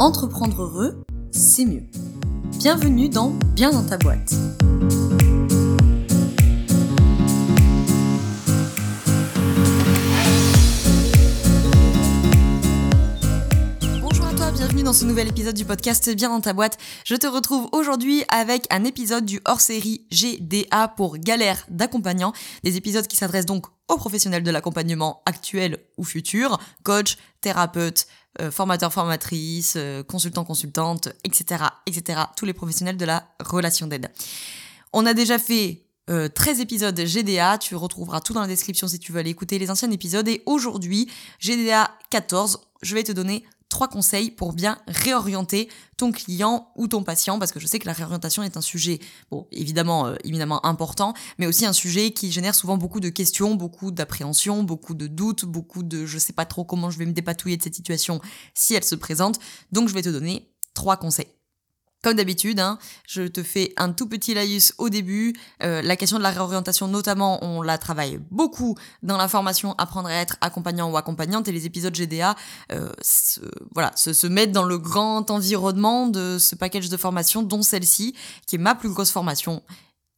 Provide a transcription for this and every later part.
Entreprendre heureux, c'est mieux. Bienvenue dans Bien dans ta boîte. Bonjour à toi, bienvenue dans ce nouvel épisode du podcast Bien dans ta boîte. Je te retrouve aujourd'hui avec un épisode du hors-série GDA pour galère d'accompagnant. Des épisodes qui s'adressent donc aux professionnels de l'accompagnement actuel ou futur, coach, thérapeute, euh, formateur, formatrice, euh, consultant, consultante, etc., etc. Tous les professionnels de la relation d'aide. On a déjà fait 13 euh, épisodes GDA, tu retrouveras tout dans la description si tu veux aller écouter les anciens épisodes. Et aujourd'hui, GDA 14, je vais te donner trois conseils pour bien réorienter ton client ou ton patient, parce que je sais que la réorientation est un sujet, bon, évidemment, euh, éminemment important, mais aussi un sujet qui génère souvent beaucoup de questions, beaucoup d'appréhension, beaucoup de doutes, beaucoup de je sais pas trop comment je vais me dépatouiller de cette situation si elle se présente. Donc je vais te donner trois conseils. Comme d'habitude, hein, je te fais un tout petit laïus au début. Euh, la question de la réorientation, notamment, on la travaille beaucoup dans la formation Apprendre à être accompagnant ou accompagnante et les épisodes GDA euh, se, voilà, se, se mettent dans le grand environnement de ce package de formation, dont celle-ci, qui est ma plus grosse formation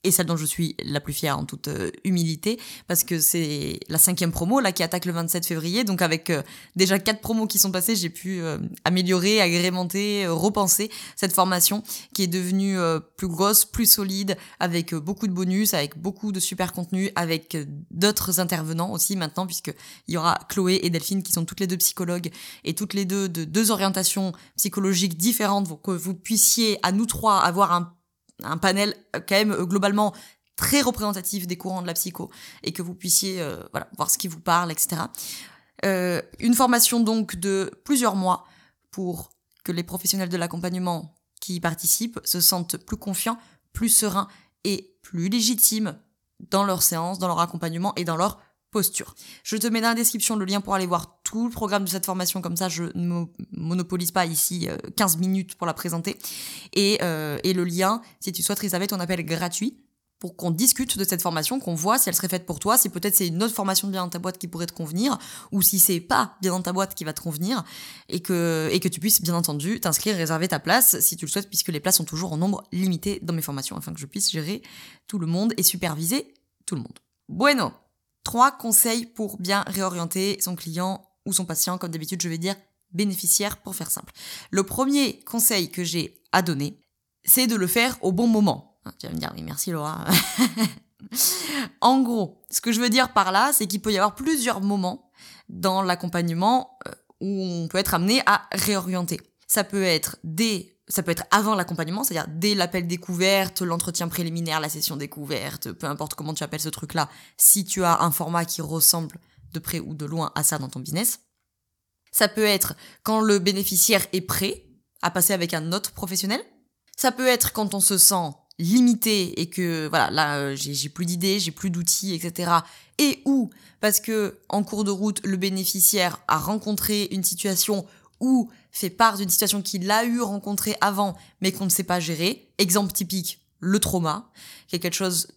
et celle dont je suis la plus fière en toute euh, humilité, parce que c'est la cinquième promo là qui attaque le 27 février. Donc avec euh, déjà quatre promos qui sont passées, j'ai pu euh, améliorer, agrémenter, repenser cette formation qui est devenue plus grosse, plus solide, avec beaucoup de bonus, avec beaucoup de super contenu, avec d'autres intervenants aussi maintenant, puisque il y aura Chloé et Delphine qui sont toutes les deux psychologues et toutes les deux de deux orientations psychologiques différentes pour que vous puissiez à nous trois avoir un un panel euh, quand même euh, globalement très représentatif des courants de la psycho et que vous puissiez euh, voilà, voir ce qui vous parle, etc. une formation donc de plusieurs mois pour que les professionnels de l'accompagnement qui y participent se sentent plus confiants, plus sereins et plus légitimes dans leur séance, dans leur accompagnement et dans leur posture. Je te mets dans la description le lien pour aller voir tout le programme de cette formation, comme ça je ne monopolise pas ici 15 euh, minutes pour la présenter. Et, euh, et le lien, si tu souhaites réserver ton appel gratuit, pour qu'on discute de cette formation, qu'on voit si elle serait faite pour toi, si peut-être c'est une autre formation bien dans ta boîte qui pourrait te convenir, ou si c'est pas bien dans ta boîte qui va te convenir, et que, et que tu puisses bien entendu t'inscrire, réserver ta place si tu le souhaites, puisque les places sont toujours en nombre limité dans mes formations, afin que je puisse gérer tout le monde et superviser tout le monde. Bueno, Trois conseils pour bien réorienter son client ou son patient, comme d'habitude je vais dire bénéficiaire pour faire simple. Le premier conseil que j'ai à donner, c'est de le faire au bon moment. Ah, tu vas me dire oui merci Laura. en gros, ce que je veux dire par là, c'est qu'il peut y avoir plusieurs moments dans l'accompagnement euh, où on peut être amené à réorienter. Ça peut être dès ça peut être avant l'accompagnement, c'est-à-dire dès l'appel découverte, l'entretien préliminaire, la session découverte, peu importe comment tu appelles ce truc-là, si tu as un format qui ressemble de près ou de loin à ça dans ton business. Ça peut être quand le bénéficiaire est prêt à passer avec un autre professionnel. Ça peut être quand on se sent limité et que voilà là euh, j'ai plus d'idées, j'ai plus d'outils, etc. Et ou parce que en cours de route le bénéficiaire a rencontré une situation ou fait part d'une situation qu'il a eu rencontrée avant, mais qu'on ne sait pas gérer. Exemple typique, le trauma, qui est quelque chose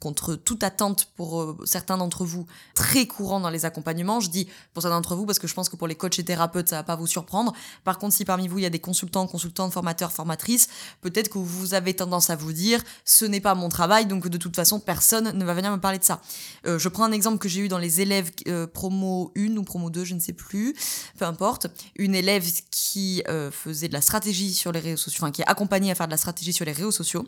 contre toute attente pour euh, certains d'entre vous, très courant dans les accompagnements. Je dis pour certains d'entre vous parce que je pense que pour les coachs et thérapeutes, ça va pas vous surprendre. Par contre, si parmi vous, il y a des consultants, consultantes, formateurs, formatrices, peut-être que vous avez tendance à vous dire, ce n'est pas mon travail, donc de toute façon, personne ne va venir me parler de ça. Euh, je prends un exemple que j'ai eu dans les élèves euh, promo 1 ou promo 2, je ne sais plus, peu importe. Une élève qui faisait de la stratégie sur les réseaux sociaux, enfin qui est accompagnée à faire de la stratégie sur les réseaux sociaux,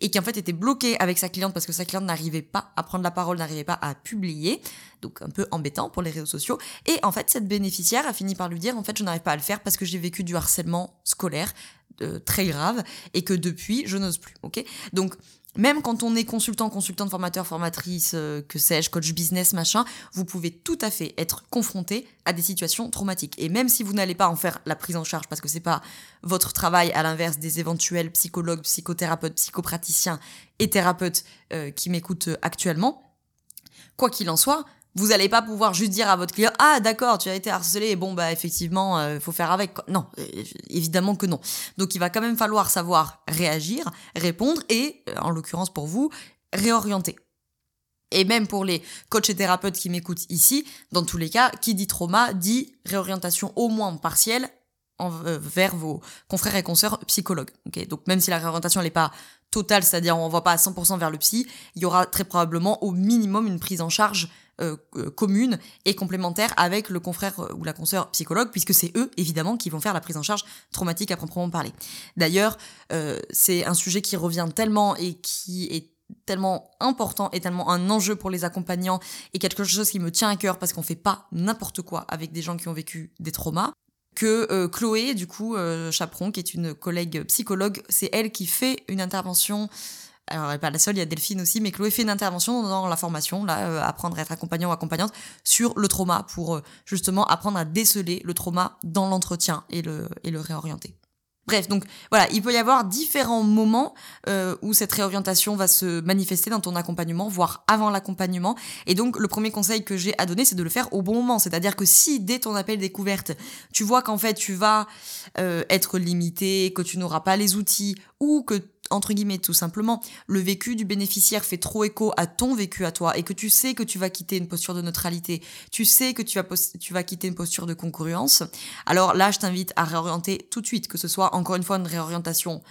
et qui en fait était bloquée avec sa cliente parce que sa cliente n'arrivait pas à prendre la parole, n'arrivait pas à publier, donc un peu embêtant pour les réseaux sociaux. Et en fait, cette bénéficiaire a fini par lui dire, en fait, je n'arrive pas à le faire parce que j'ai vécu du harcèlement scolaire euh, très grave et que depuis, je n'ose plus. Ok? Donc même quand on est consultant, consultante, formateur, formatrice, euh, que sais-je, coach business, machin, vous pouvez tout à fait être confronté à des situations traumatiques. Et même si vous n'allez pas en faire la prise en charge, parce que c'est pas votre travail, à l'inverse des éventuels psychologues, psychothérapeutes, psychopraticiens et thérapeutes euh, qui m'écoutent actuellement, quoi qu'il en soit, vous n'allez pas pouvoir juste dire à votre client ah d'accord tu as été harcelé bon bah effectivement euh, faut faire avec non euh, évidemment que non. Donc il va quand même falloir savoir réagir répondre et euh, en l'occurrence pour vous réorienter. Et même pour les coachs et thérapeutes qui m'écoutent ici dans tous les cas qui dit trauma dit réorientation au moins partielle vers vos confrères et consoeurs psychologues. Okay Donc même si la réorientation n'est pas totale, c'est-à-dire on ne va pas à 100% vers le psy, il y aura très probablement au minimum une prise en charge euh, euh, commune et complémentaire avec le confrère euh, ou la consoeur psychologue, puisque c'est eux, évidemment, qui vont faire la prise en charge traumatique à proprement parler. D'ailleurs, c'est un sujet qui revient tellement et qui est tellement important et tellement un enjeu pour les accompagnants et quelque chose qui me tient à cœur parce qu'on fait pas n'importe quoi avec des gens qui ont vécu des traumas que Chloé, du coup, Chaperon, qui est une collègue psychologue, c'est elle qui fait une intervention alors elle n'est pas la seule, il y a Delphine aussi, mais Chloé fait une intervention dans la formation, là, euh, apprendre à être accompagnant ou accompagnante, sur le trauma, pour euh, justement apprendre à déceler le trauma dans l'entretien et le, et le réorienter. Bref, donc voilà, il peut y avoir différents moments euh, où cette réorientation va se manifester dans ton accompagnement, voire avant l'accompagnement. Et donc le premier conseil que j'ai à donner, c'est de le faire au bon moment. C'est-à-dire que si dès ton appel découverte, tu vois qu'en fait tu vas être limité, que tu n'auras pas les outils ou que entre guillemets, tout simplement, le vécu du bénéficiaire fait trop écho à ton vécu à toi et que tu sais que tu vas quitter une posture de neutralité, tu sais que tu vas, quitter une posture de concurrence, alors là, je t'invite à réorienter tout de suite, que ce soit encore une fois une réorientation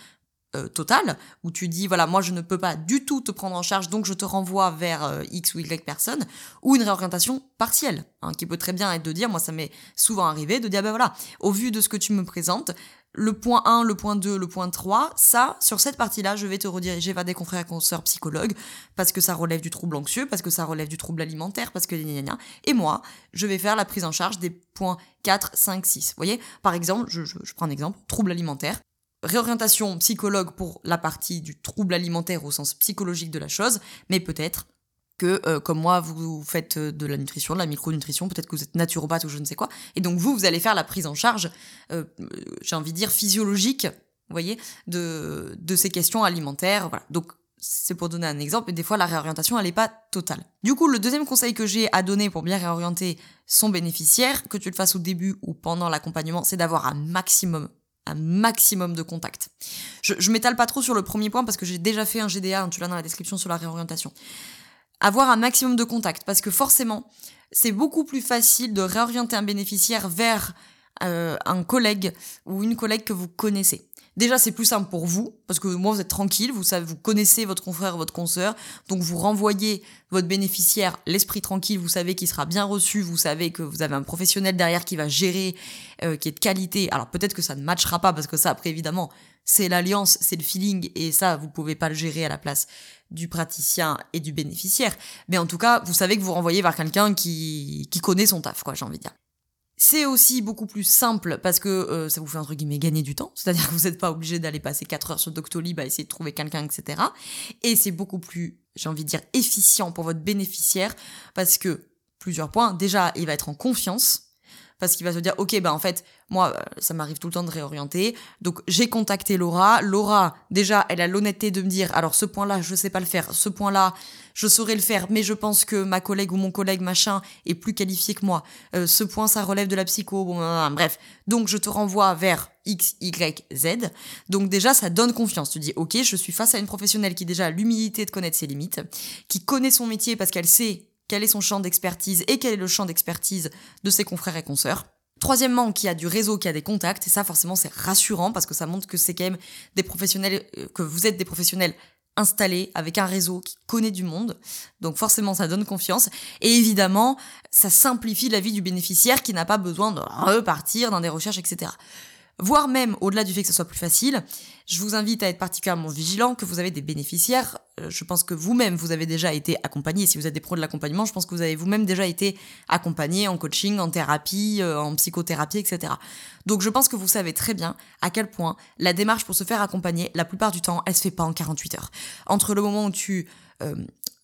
euh, totale, où tu dis, voilà, moi je ne peux pas du tout te prendre en charge, donc je te renvoie vers euh, X ou Y personne, ou une réorientation partielle, hein, qui peut très bien être de dire, moi ça m'est souvent arrivé, de dire, ben voilà, au vu de ce que tu me présentes, le point 1, le point 2, le point 3, ça, sur cette partie-là, je vais te rediriger vers des confrères et consoeurs psychologues, parce que ça relève du trouble anxieux, parce que ça relève du trouble alimentaire, parce que Et moi, je vais faire la prise en charge des points 4, 5, 6. Vous voyez? Par exemple, je, je prends un exemple, trouble alimentaire. Réorientation psychologue pour la partie du trouble alimentaire au sens psychologique de la chose, mais peut-être que euh, comme moi vous faites euh, de la nutrition, de la micronutrition, peut-être que vous êtes naturopathe ou je ne sais quoi, et donc vous vous allez faire la prise en charge, euh, j'ai envie de dire physiologique, vous voyez, de de ces questions alimentaires, voilà. Donc c'est pour donner un exemple, mais des fois la réorientation elle n'est pas totale. Du coup, le deuxième conseil que j'ai à donner pour bien réorienter son bénéficiaire, que tu le fasses au début ou pendant l'accompagnement, c'est d'avoir un maximum un maximum de contacts. Je, m'étale pas trop sur le premier point parce que j'ai déjà fait un GDA, hein, tu l'as dans la description sur la réorientation avoir un maximum de contacts parce que forcément, c'est beaucoup plus facile de réorienter un bénéficiaire vers euh, un collègue ou une collègue que vous connaissez. Déjà, c'est plus simple pour vous, parce que moi, vous êtes tranquille, vous savez, vous connaissez votre confrère, votre consoeur, donc vous renvoyez votre bénéficiaire l'esprit tranquille, vous savez qu'il sera bien reçu, vous savez que vous avez un professionnel derrière qui va gérer, euh, qui est de qualité. Alors peut-être que ça ne matchera pas, parce que ça, après, évidemment, c'est l'alliance, c'est le feeling, et ça, vous pouvez pas le gérer à la place du praticien et du bénéficiaire. Mais en tout cas, vous savez que vous renvoyez vers quelqu'un qui, qui connaît son taf, quoi, j'ai envie de dire. C'est aussi beaucoup plus simple parce que euh, ça vous fait entre guillemets gagner du temps, c'est-à-dire que vous n'êtes pas obligé d'aller passer 4 heures sur Doctolib à essayer de trouver quelqu'un, etc. Et c'est beaucoup plus, j'ai envie de dire, efficient pour votre bénéficiaire parce que, plusieurs points, déjà, il va être en confiance, parce qu'il va se dire ok ben en fait moi euh, ça m'arrive tout le temps de réorienter. Donc j'ai contacté Laura. Laura déjà elle a l'honnêteté de me dire alors ce point là je sais pas le faire. Ce point là je saurais le faire mais je pense que ma collègue ou mon collègue machin est plus qualifié que moi. Euh, ce point ça relève de la psycho bon, bref. Donc je te renvoie vers X, Y, Z. Donc déjà, ça donne confiance. Tu dis, ok, je suis face à une professionnelle qui déjà a l'humilité de connaître ses limites, qui connaît son métier parce qu'elle sait quel est son champ d'expertise et quel est le champ d'expertise de ses confrères et consoeurs. Troisièmement, qui a du réseau, qui a des contacts, et ça forcément c'est rassurant parce que ça montre que c'est quand même des professionnels, euh, que vous êtes des professionnels installés avec un réseau qui connaît du monde. Donc forcément ça donne confiance. Et évidemment, ça simplifie la vie du bénéficiaire qui n'a pas besoin de repartir dans des recherches, etc voire même au-delà du fait que ce soit plus facile, je vous invite à être particulièrement vigilant que vous avez des bénéficiaires. Euh, je pense que vous-même, vous avez déjà été accompagné. Si vous êtes des pros de l'accompagnement, je pense que vous avez vous-même déjà été accompagné en coaching, en thérapie, euh, en psychothérapie, etc. Donc je pense que vous savez très bien à quel point la démarche pour se faire accompagner, la plupart du temps, elle se fait pas en 48 heures. Entre le moment où tu euh,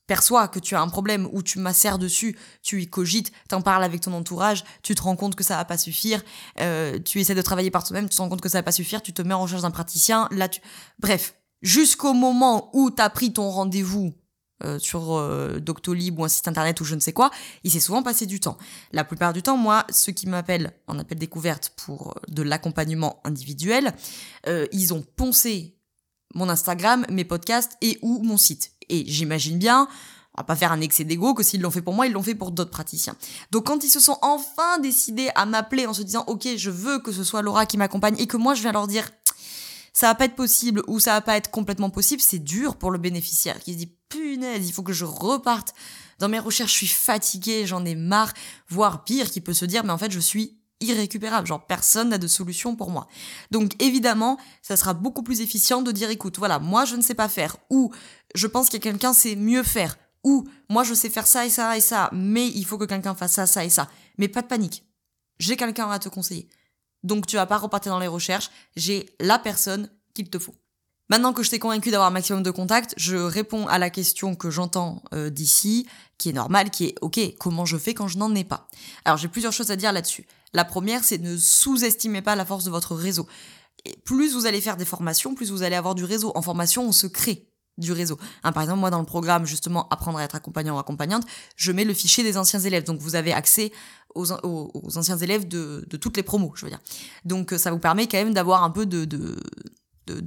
perçois que tu as un problème ou tu m'assères dessus, tu y cogites, t'en parles avec ton entourage, tu te rends compte que ça va pas suffire, euh, tu essaies de travailler par toi-même, tu te rends compte que ça va pas suffire, tu te mets en recherche d'un praticien, là tu... Bref, jusqu'au moment où tu as pris ton rendez-vous euh, sur euh, Doctolib ou un site internet ou je ne sais quoi, il s'est souvent passé du temps. La plupart du temps, moi, ceux qui m'appellent en appel découverte pour euh, de l'accompagnement individuel, ils ont poncé mon Instagram, mes podcasts et ou mon site. Et j'imagine bien, on va pas faire un excès d'ego que s'ils l'ont fait pour moi, ils l'ont fait pour d'autres praticiens. Donc quand ils se sont enfin décidés à m'appeler en se disant ok je veux que ce soit Laura qui m'accompagne et que moi je viens leur dire ça va pas être possible ou ça va pas être complètement possible, c'est dur pour le bénéficiaire qui se dit punaise, il faut que je reparte dans mes recherches, je suis fatiguée, j'en ai marre, voire pire, qui peut se dire mais en fait je suis irrécupérable, genre personne n'a de solution pour moi. Donc évidemment, ça sera beaucoup plus efficient de dire écoute, voilà, moi je ne sais pas faire ou je pense que quelqu'un sait mieux faire ou moi je sais faire ça et ça et ça, mais il faut que quelqu'un fasse ça, ça et ça. Mais pas de panique. J'ai quelqu'un à te conseiller. Donc tu vas pas repartir dans les recherches, j'ai la personne qu'il te faut. Maintenant que je t'ai convaincu d'avoir un maximum de contacts, je réponds à la question que j'entends euh, d'ici, qui est normale, qui est OK, comment je fais quand je n'en ai pas? Alors j'ai plusieurs choses à dire là-dessus. La première, c'est ne sous-estimez pas la force de votre réseau. Plus vous allez faire des formations, plus vous allez avoir du réseau. En formation, on se crée du réseau. Hein, par exemple, moi, dans le programme, justement, apprendre à être accompagnant ou accompagnante, je mets le fichier des anciens élèves. Donc, vous avez accès aux, anciens élèves de, toutes les promos, je veux dire. Donc, ça vous permet quand même d'avoir un peu de,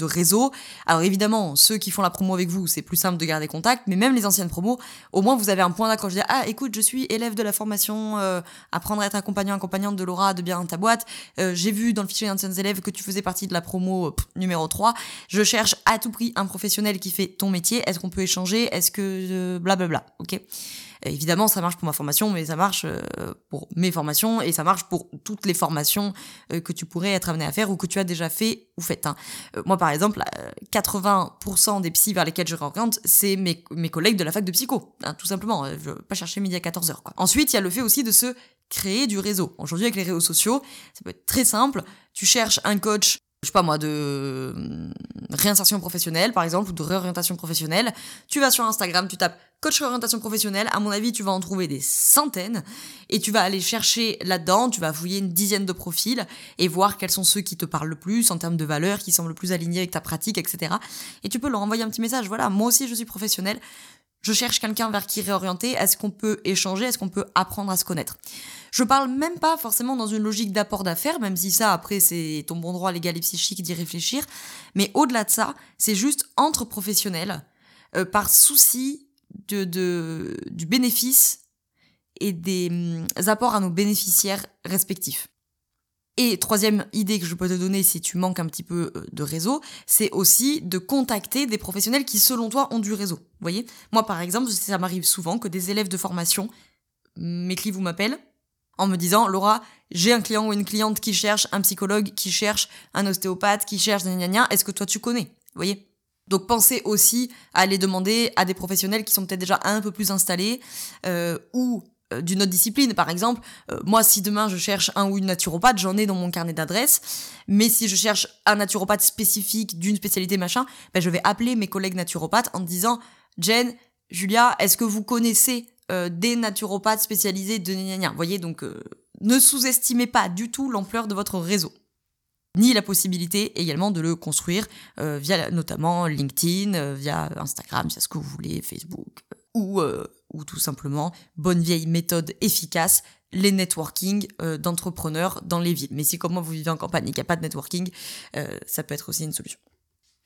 réseau. Alors évidemment, ceux qui font la promo avec vous, c'est plus simple de garder contact, mais même les anciennes promos, au moins vous avez un point d'accord. Je dis, ah écoute, je suis élève de la formation euh, Apprendre à être accompagnant, accompagnante de Laura, de bien dans ta boîte. Euh, j'ai vu dans le fichier d'anciens élèves que tu faisais partie de la promo euh, numéro 3. Je cherche à tout prix un professionnel qui fait ton métier. Est-ce qu'on peut échanger? Est-ce que... blablabla, ok Évidemment, ça marche pour ma formation, mais ça marche euh, pour mes formations et ça marche pour toutes les formations euh, que tu pourrais être amené à faire ou que tu as déjà fait ou faites. Hein. Euh, moi, par exemple, 80% des psys vers lesquels je rencontre, c'est mes, mes collègues de la fac de psycho, hein, tout simplement. Je veux pas chercher midi à 14h. Quoi. Ensuite, il y a le fait aussi de se créer du réseau. Aujourd'hui, avec les réseaux sociaux, ça peut être très simple. Tu cherches un coach je sais pas moi, de réinsertion professionnelle, par exemple, ou de réorientation professionnelle. Tu vas sur Instagram, tu tapes coach réorientation professionnelle. À mon avis, tu vas en trouver des centaines et tu vas aller chercher là-dedans, tu vas fouiller une dizaine de profils et voir quels sont ceux qui te parlent le plus en termes de valeurs, qui semblent le plus alignés avec ta pratique, etc. Et tu peux leur envoyer un petit message. Voilà, moi aussi, je suis professionnelle. Je cherche quelqu'un vers qui réorienter. Est-ce qu'on peut échanger? Est-ce qu'on peut apprendre à se connaître? Je parle même pas forcément dans une logique d'apport d'affaires, même si ça, après, c'est ton bon droit légal et psychique d'y réfléchir. Mais au-delà de ça, c'est juste entre professionnels, euh, par souci de, du bénéfice et des hum, apports à nos bénéficiaires respectifs. Et troisième idée que je peux te donner si tu manques un petit peu euh, de réseau, c'est aussi de contacter des professionnels qui, selon toi, ont du réseau. Vous voyez? Moi, par exemple, ça m'arrive souvent que des élèves de formation m'écrivent ou m'appellent en me disant Laura, j'ai un client ou une cliente qui cherche un psychologue, qui cherche un ostéopathe, qui cherche gna gna est-ce que toi tu connais? Vous voyez? Donc pensez aussi à aller demander à des professionnels qui sont peut-être déjà un peu plus installés euh, ou euh, d'une autre discipline. Par exemple, euh, moi, si demain je cherche un ou une naturopathe, j'en ai dans mon carnet d'adresses. Mais si je cherche un naturopathe spécifique d'une spécialité machin, ben, je vais appeler mes collègues naturopathes en disant Jen, Julia, est-ce que vous connaissez des naturopathes spécialisés de gna Vous voyez, donc ne sous-estimez pas du tout l'ampleur de votre réseau. Ni la possibilité également de le construire euh, via notamment LinkedIn, via Instagram, via ce que vous voulez, Facebook, ou, ou tout simplement, bonne vieille méthode efficace, les networking d'entrepreneurs dans les villes. Mais si comme moi vous vivez en campagne et qu'il n'y a pas de networking, ça peut être aussi une solution.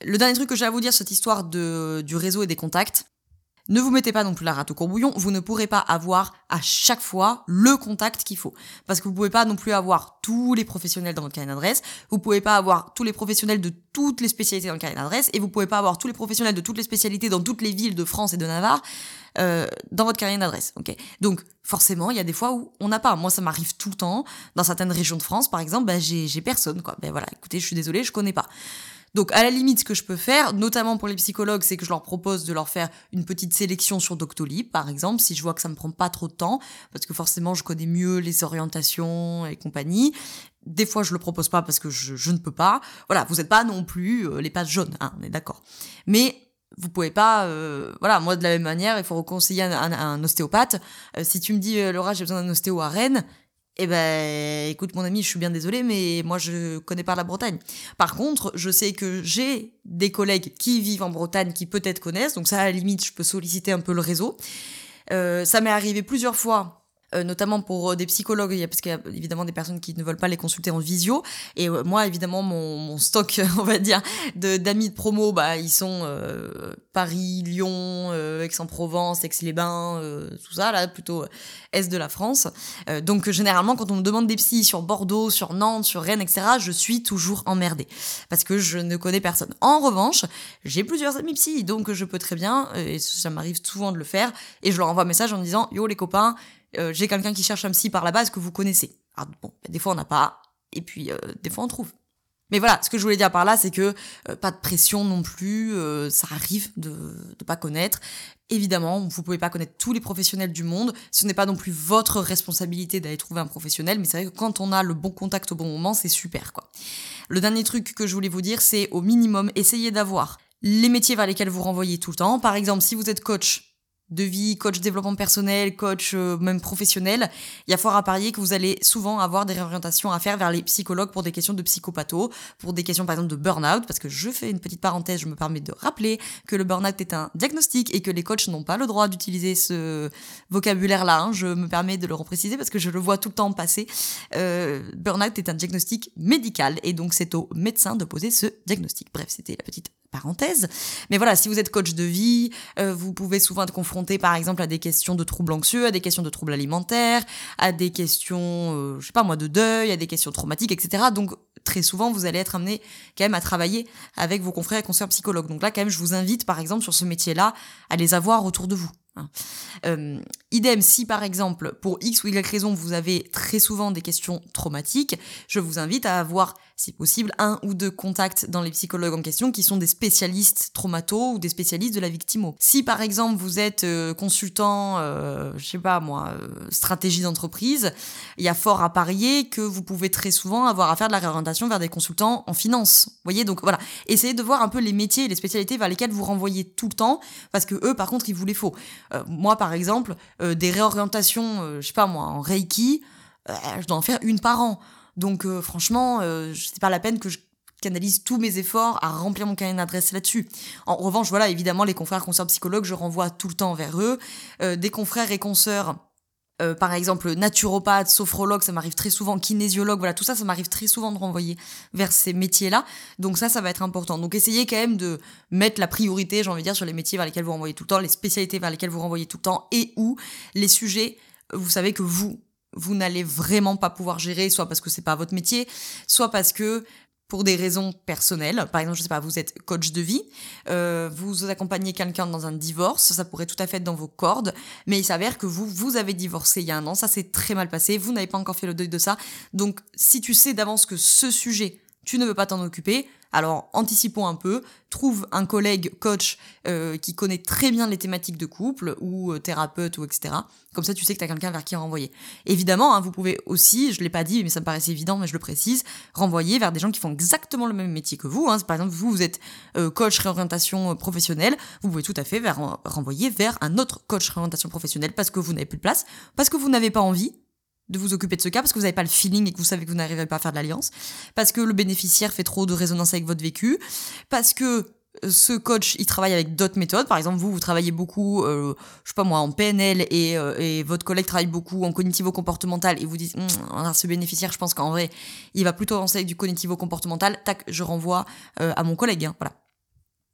Le dernier truc que j'ai à vous dire, cette histoire de, du réseau et des contacts, ne vous mettez pas non plus la rate au courbouillon, vous ne pourrez pas avoir à chaque fois le contact qu'il faut. Parce que vous pouvez pas non plus avoir tous les professionnels dans votre carnet d'adresse, vous pouvez pas avoir tous les professionnels de toutes les spécialités dans le carnet d'adresse, et vous pouvez pas avoir tous les professionnels de toutes les spécialités dans toutes les villes de France et de Navarre euh, dans votre carnet d'adresse. Donc forcément, il y a des fois où on n'a pas. Moi, ça m'arrive tout le temps. Dans certaines régions de France, par exemple, ben, j'ai personne. Quoi. Ben voilà, écoutez, je suis désolée, je connais pas. Donc à la limite, ce que je peux faire, notamment pour les psychologues, c'est que je leur propose de leur faire une petite sélection sur Doctolib, par exemple, si je vois que ça me prend pas trop de temps, parce que forcément je connais mieux les orientations et compagnie. Des fois, je le propose pas parce que je, ne peux pas. Voilà, vous n'êtes pas non plus euh, les pages jaunes, hein, on est d'accord. Mais vous pouvez pas, euh, voilà, moi de la même manière, il faut conseiller un, un, ostéopathe. Euh, si tu me dis, Laura, j'ai besoin d'un ostéo à Rennes, eh ben, écoute, mon ami, je suis bien désolée, mais moi, je connais pas la Bretagne. Par contre, je sais que j'ai des collègues qui vivent en Bretagne qui peut-être connaissent, donc ça, à la limite, je peux solliciter un peu le réseau. Euh, ça m'est arrivé plusieurs fois notamment pour des psychologues, parce qu'il y a évidemment des personnes qui ne veulent pas les consulter en visio. Et moi, évidemment, mon, stock, on va dire, d'amis de, promo, bah, ils sont Paris, Lyon, Aix-en-Provence, Aix-les-Bains, tout ça, là, plutôt est de la France. donc, généralement, quand on me demande des psys sur Bordeaux, sur Nantes, sur Rennes, etc., je suis toujours emmerdée. Parce que je ne connais personne. En revanche, j'ai plusieurs amis psy, donc je peux très bien, et ça m'arrive souvent de le faire, et je leur envoie un message en me disant Yo les copains, euh, j'ai quelqu'un qui cherche un psy par la base que vous connaissez. Alors bon, des fois on n'a pas, et puis euh, des fois on trouve. Mais voilà, ce que je voulais dire par là, c'est que euh, pas de pression non plus, ça arrive de ne pas connaître. Évidemment, vous pouvez pas connaître tous les professionnels du monde, ce n'est pas non plus votre responsabilité d'aller trouver un professionnel, mais c'est vrai que quand on a le bon contact au bon moment, c'est super quoi. Le dernier truc que je voulais vous dire, c'est au minimum, essayez d'avoir les métiers vers lesquels vous renvoyez tout le temps. Par exemple, si vous êtes coach, de vie, coach développement personnel, coach euh, même professionnel, il y a fort à parier que vous allez souvent avoir des réorientations à faire vers les psychologues pour des questions de psychopatho, pour des questions par exemple de burn-out, parce que je fais une petite parenthèse, je me permets de rappeler que le burn-out est un diagnostic et que les coachs n'ont pas le droit d'utiliser ce vocabulaire-là. Hein. Je me permets de le repréciser parce que je le vois tout le temps passer. Euh, burn-out est un diagnostic médical et donc c'est au médecin de poser ce diagnostic. Bref, c'était la petite parenthèse. Mais voilà, si vous êtes coach de vie, euh, vous pouvez souvent être confronté par exemple à des questions de troubles anxieux, à des questions de troubles alimentaires, à des questions, euh, je sais pas moi, de deuil, à des questions traumatiques, etc. Donc très souvent, vous allez être amené quand même à travailler avec vos confrères et consoeurs psychologues. Donc là, quand même, je vous invite par exemple sur ce métier-là à les avoir autour de vous. Hein. Euh, idem, si par exemple, pour X ou Y raison, vous avez très souvent des questions traumatiques, je vous invite à avoir, si possible, un ou deux contacts dans les psychologues en question qui sont des spécialistes traumato ou des spécialistes de la victimo. Si par exemple vous êtes euh, consultant, euh, je sais pas moi, euh, stratégie d'entreprise, il y a fort à parier que vous pouvez très souvent avoir à faire de la réorientation vers des consultants en finance. Vous voyez, donc voilà, essayez de voir un peu les métiers et les spécialités vers lesquelles vous renvoyez tout le temps, parce que eux, par contre, il vous les faut. Euh, moi, par exemple, euh, des réorientations, euh, je sais pas moi, en Reiki, je dois en faire une par an. Donc franchement, c'est pas la peine que je canalise tous mes efforts à remplir mon carnet d'adresse là-dessus. En revanche, voilà, évidemment, les confrères, consoeurs, psychologues, je renvoie tout le temps vers eux. des confrères et consoeurs euh, par exemple, naturopathe, sophrologue, ça m'arrive très souvent, kinésiologue, voilà, tout ça, ça m'arrive très souvent de renvoyer vers ces métiers-là. Donc ça, ça va être important. Donc essayez quand même de mettre la priorité, j'ai envie de dire, sur les métiers vers lesquels vous renvoyez tout le temps, les spécialités vers lesquelles vous renvoyez tout le temps, et où les sujets, vous savez que vous, vous n'allez vraiment pas pouvoir gérer, soit parce que c'est pas votre métier, soit parce que pour des raisons personnelles. Par exemple, je sais pas, vous êtes coach de vie, euh, vous accompagnez quelqu'un dans un divorce, ça pourrait tout à fait être dans vos cordes, mais il s'avère que vous, vous avez divorcé il y a un an, ça s'est très mal passé, vous n'avez pas encore fait le deuil de ça. Donc, si tu sais d'avance que ce sujet, tu ne veux pas t'en occuper, alors anticipons un peu, trouve un collègue coach euh, qui connaît très bien les thématiques de couple ou euh, thérapeute ou etc. Comme ça tu sais que tu as quelqu'un vers qui renvoyer. Évidemment, hein, vous pouvez aussi, je l'ai pas dit mais ça me paraissait évident mais je le précise, renvoyer vers des gens qui font exactement le même métier que vous. Hein. Par exemple, vous, vous êtes euh, coach réorientation professionnelle, vous pouvez tout à fait renvoyer vers un autre coach réorientation professionnelle parce que vous n'avez plus de place, parce que vous n'avez pas envie de vous occuper de ce cas parce que vous n'avez pas le feeling et que vous savez que vous n'arrivez pas à faire de l'alliance, parce que le bénéficiaire fait trop de résonance avec votre vécu, parce que euh, ce coach, il travaille avec d'autres méthodes. Par exemple, vous, vous travaillez beaucoup, euh, je sais pas moi, en PNL et, euh, et votre collègue travaille beaucoup en cognitivo-comportemental et vous dites, hum, ce bénéficiaire, je pense qu'en vrai, il va plutôt avancer avec du cognitivo-comportemental. Tac, je renvoie à mon collègue. Hein, voilà.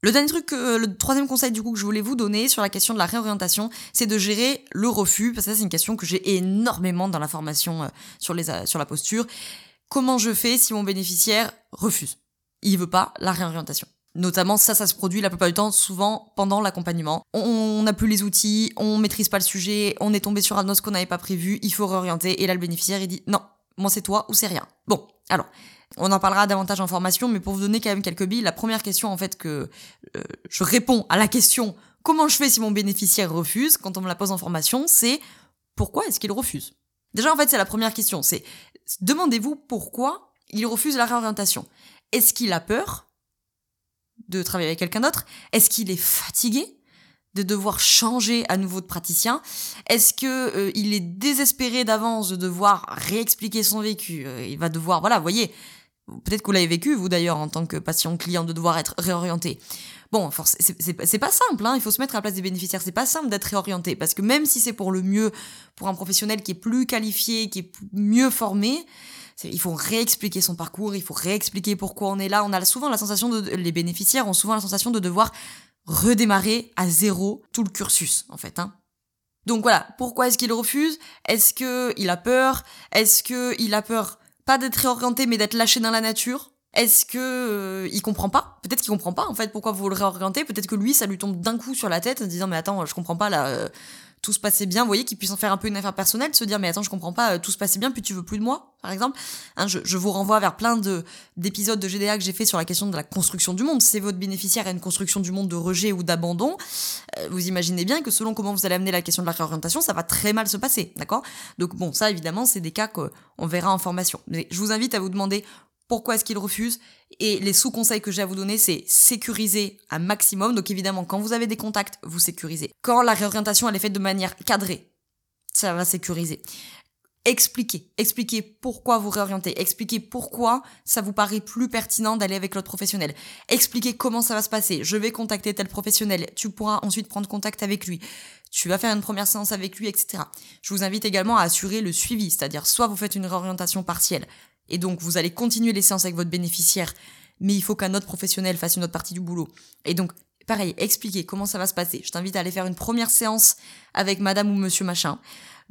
Le dernier truc, le troisième conseil du coup que je voulais vous donner sur la question de la réorientation, c'est de gérer le refus, parce que ça c'est une question que j'ai énormément dans la formation euh, sur, les, euh, sur la posture. Comment je fais si mon bénéficiaire refuse? Il veut pas la réorientation. Notamment, ça, ça se produit la plupart du temps, souvent pendant l'accompagnement. On n'a plus les outils, on maîtrise pas le sujet, on est tombé sur un os qu'on n'avait pas prévu, il faut réorienter, et là le bénéficiaire il dit non, moi c'est toi ou c'est rien. Bon, alors, on en parlera davantage en formation, mais pour vous donner quand même quelques billes, la première question en fait que euh, je réponds à la question comment je fais si mon bénéficiaire refuse quand on me la pose en formation, c'est pourquoi est-ce qu'il refuse? Déjà en fait c'est la première question, c'est demandez-vous pourquoi il refuse la réorientation. Est-ce qu'il a peur de travailler avec quelqu'un d'autre? Est-ce qu'il est fatigué? De devoir changer à nouveau de praticien Est-ce que euh, il est désespéré d'avance de devoir réexpliquer son vécu euh, Il va devoir, voilà, voyez, Peut-être que vous l'avez vécu, vous d'ailleurs, en tant que patient client, de devoir être réorienté. Bon, c'est pas simple, hein, il faut se mettre à la place des bénéficiaires. C'est pas simple d'être réorienté parce que même si c'est pour le mieux, pour un professionnel qui est plus qualifié, qui est mieux formé, il faut réexpliquer son parcours, il faut réexpliquer pourquoi on est là. On a souvent la sensation de, les bénéficiaires ont souvent la sensation de devoir redémarrer à zéro tout le cursus, en fait. Hein. Donc voilà, pourquoi est-ce qu'il refuse? Est-ce qu'il a peur? Est-ce qu'il a peur pas d'être réorienté mais d'être lâché dans la nature? Est-ce que euh, il comprend pas? Peut-être qu'il comprend pas en fait pourquoi vous le réorientez? Peut-être que lui ça lui tombe d'un coup sur la tête en disant mais attends je comprends pas là euh, tout se passait bien. Vous voyez qu'il puisse en faire un peu une affaire personnelle, se dire mais attends je comprends pas euh, tout se passait bien puis tu veux plus de moi par exemple. Hein, je, je, vous renvoie vers plein de d'épisodes de GDA que j'ai fait sur la question de la construction du monde. C'est votre bénéficiaire à une construction du monde de rejet ou d'abandon. vous imaginez bien que selon comment vous allez amener la question de la réorientation ça va très mal se passer, d'accord? Donc bon ça évidemment c'est des cas qu'on verra en formation. Mais je vous invite à vous demander pourquoi est-ce qu'il refuse Et les sous-conseils que j'ai à vous donner, c'est sécuriser un maximum. Donc évidemment, quand vous avez des contacts, vous sécurisez. Quand la réorientation, elle est faite de manière cadrée, ça va sécuriser. Expliquez, expliquez pourquoi vous réorientez, expliquez pourquoi ça vous paraît plus pertinent d'aller avec l'autre professionnel. Expliquez comment ça va se passer. Je vais contacter tel professionnel, tu pourras ensuite prendre contact avec lui. Tu vas faire une première séance avec lui, etc. Je vous invite également à assurer le suivi, c'est-à-dire soit vous faites une réorientation partielle, et donc, vous allez continuer les séances avec votre bénéficiaire, mais il faut qu'un autre professionnel fasse une autre partie du boulot. Et donc, pareil, expliquez comment ça va se passer. Je t'invite à aller faire une première séance avec madame ou monsieur machin.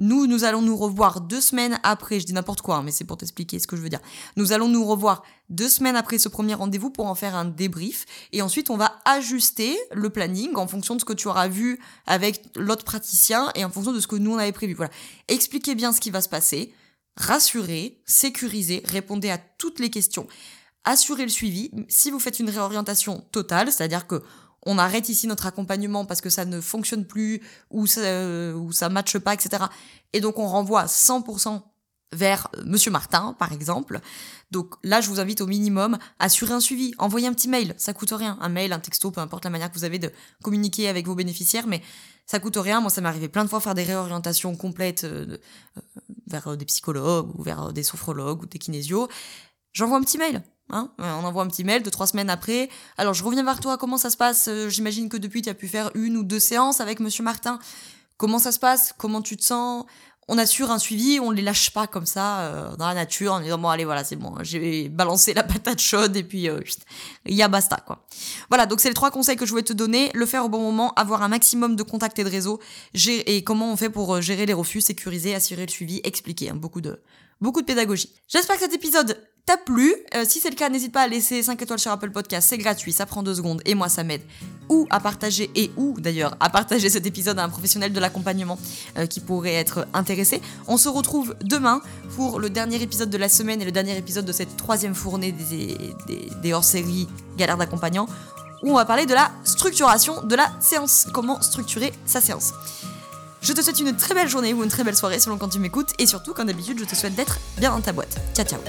Nous, nous allons nous revoir deux semaines après, je dis n'importe quoi, hein, mais c'est pour t'expliquer ce que je veux dire. Nous allons nous revoir deux semaines après ce premier rendez-vous pour en faire un débrief. Et ensuite, on va ajuster le planning en fonction de ce que tu auras vu avec l'autre praticien et en fonction de ce que nous, on avait prévu. Voilà. Expliquez bien ce qui va se passer rassurez, sécurisez, répondez à toutes les questions. Assurez le suivi. Si vous faites une réorientation totale, c'est-à-dire que on arrête ici notre accompagnement parce que ça ne fonctionne plus ou ça, euh, matche pas, etc. Et donc on renvoie 100% vers euh, Monsieur Martin, par exemple. Donc là, je vous invite au minimum à assurer un suivi, envoyer un petit mail, ça coûte rien, un mail, un texto, peu importe la manière que vous avez de communiquer avec vos bénéficiaires, mais ça coûte rien. Moi, ça m'est arrivé plein de fois faire des réorientations complètes euh, euh, vers des psychologues ou vers des sophrologues ou des kinésios. J'envoie un petit mail. Hein on envoie un petit mail deux trois semaines après. Alors je reviens vers toi. Comment ça se passe? J'imagine que depuis tu as pu faire une ou deux séances avec Monsieur Martin. Comment ça se passe? Comment tu te sens? On assure un suivi, on les lâche pas comme ça euh, dans la nature en disant bon allez voilà c'est bon, j'ai balancé la patate chaude et puis euh, il y a basta quoi. Voilà donc c'est les trois conseils que je voulais te donner, le faire au bon moment, avoir un maximum de contacts et de réseaux, et comment on fait pour euh, gérer les refus, sécuriser, assurer le suivi, expliquer hein, beaucoup de beaucoup de pédagogie. J'espère que cet épisode t'a plu. Euh, si c'est le cas, n'hésite pas à laisser 5 étoiles sur Apple Podcast, c'est gratuit, ça prend 2 secondes et moi ça m'aide. Ou à partager, et ou d'ailleurs à partager cet épisode à un professionnel de l'accompagnement euh, qui pourrait être intéressé. On se retrouve demain pour le dernier épisode de la semaine et le dernier épisode de cette troisième fournée des, des hors-séries Galère d'accompagnant où on va parler de la structuration de la séance, comment structurer sa séance? Je te souhaite une très belle journée ou une très belle soirée selon quand tu m'écoutes et surtout, comme d'habitude, je te souhaite d'être bien dans ta boîte. Ciao ciao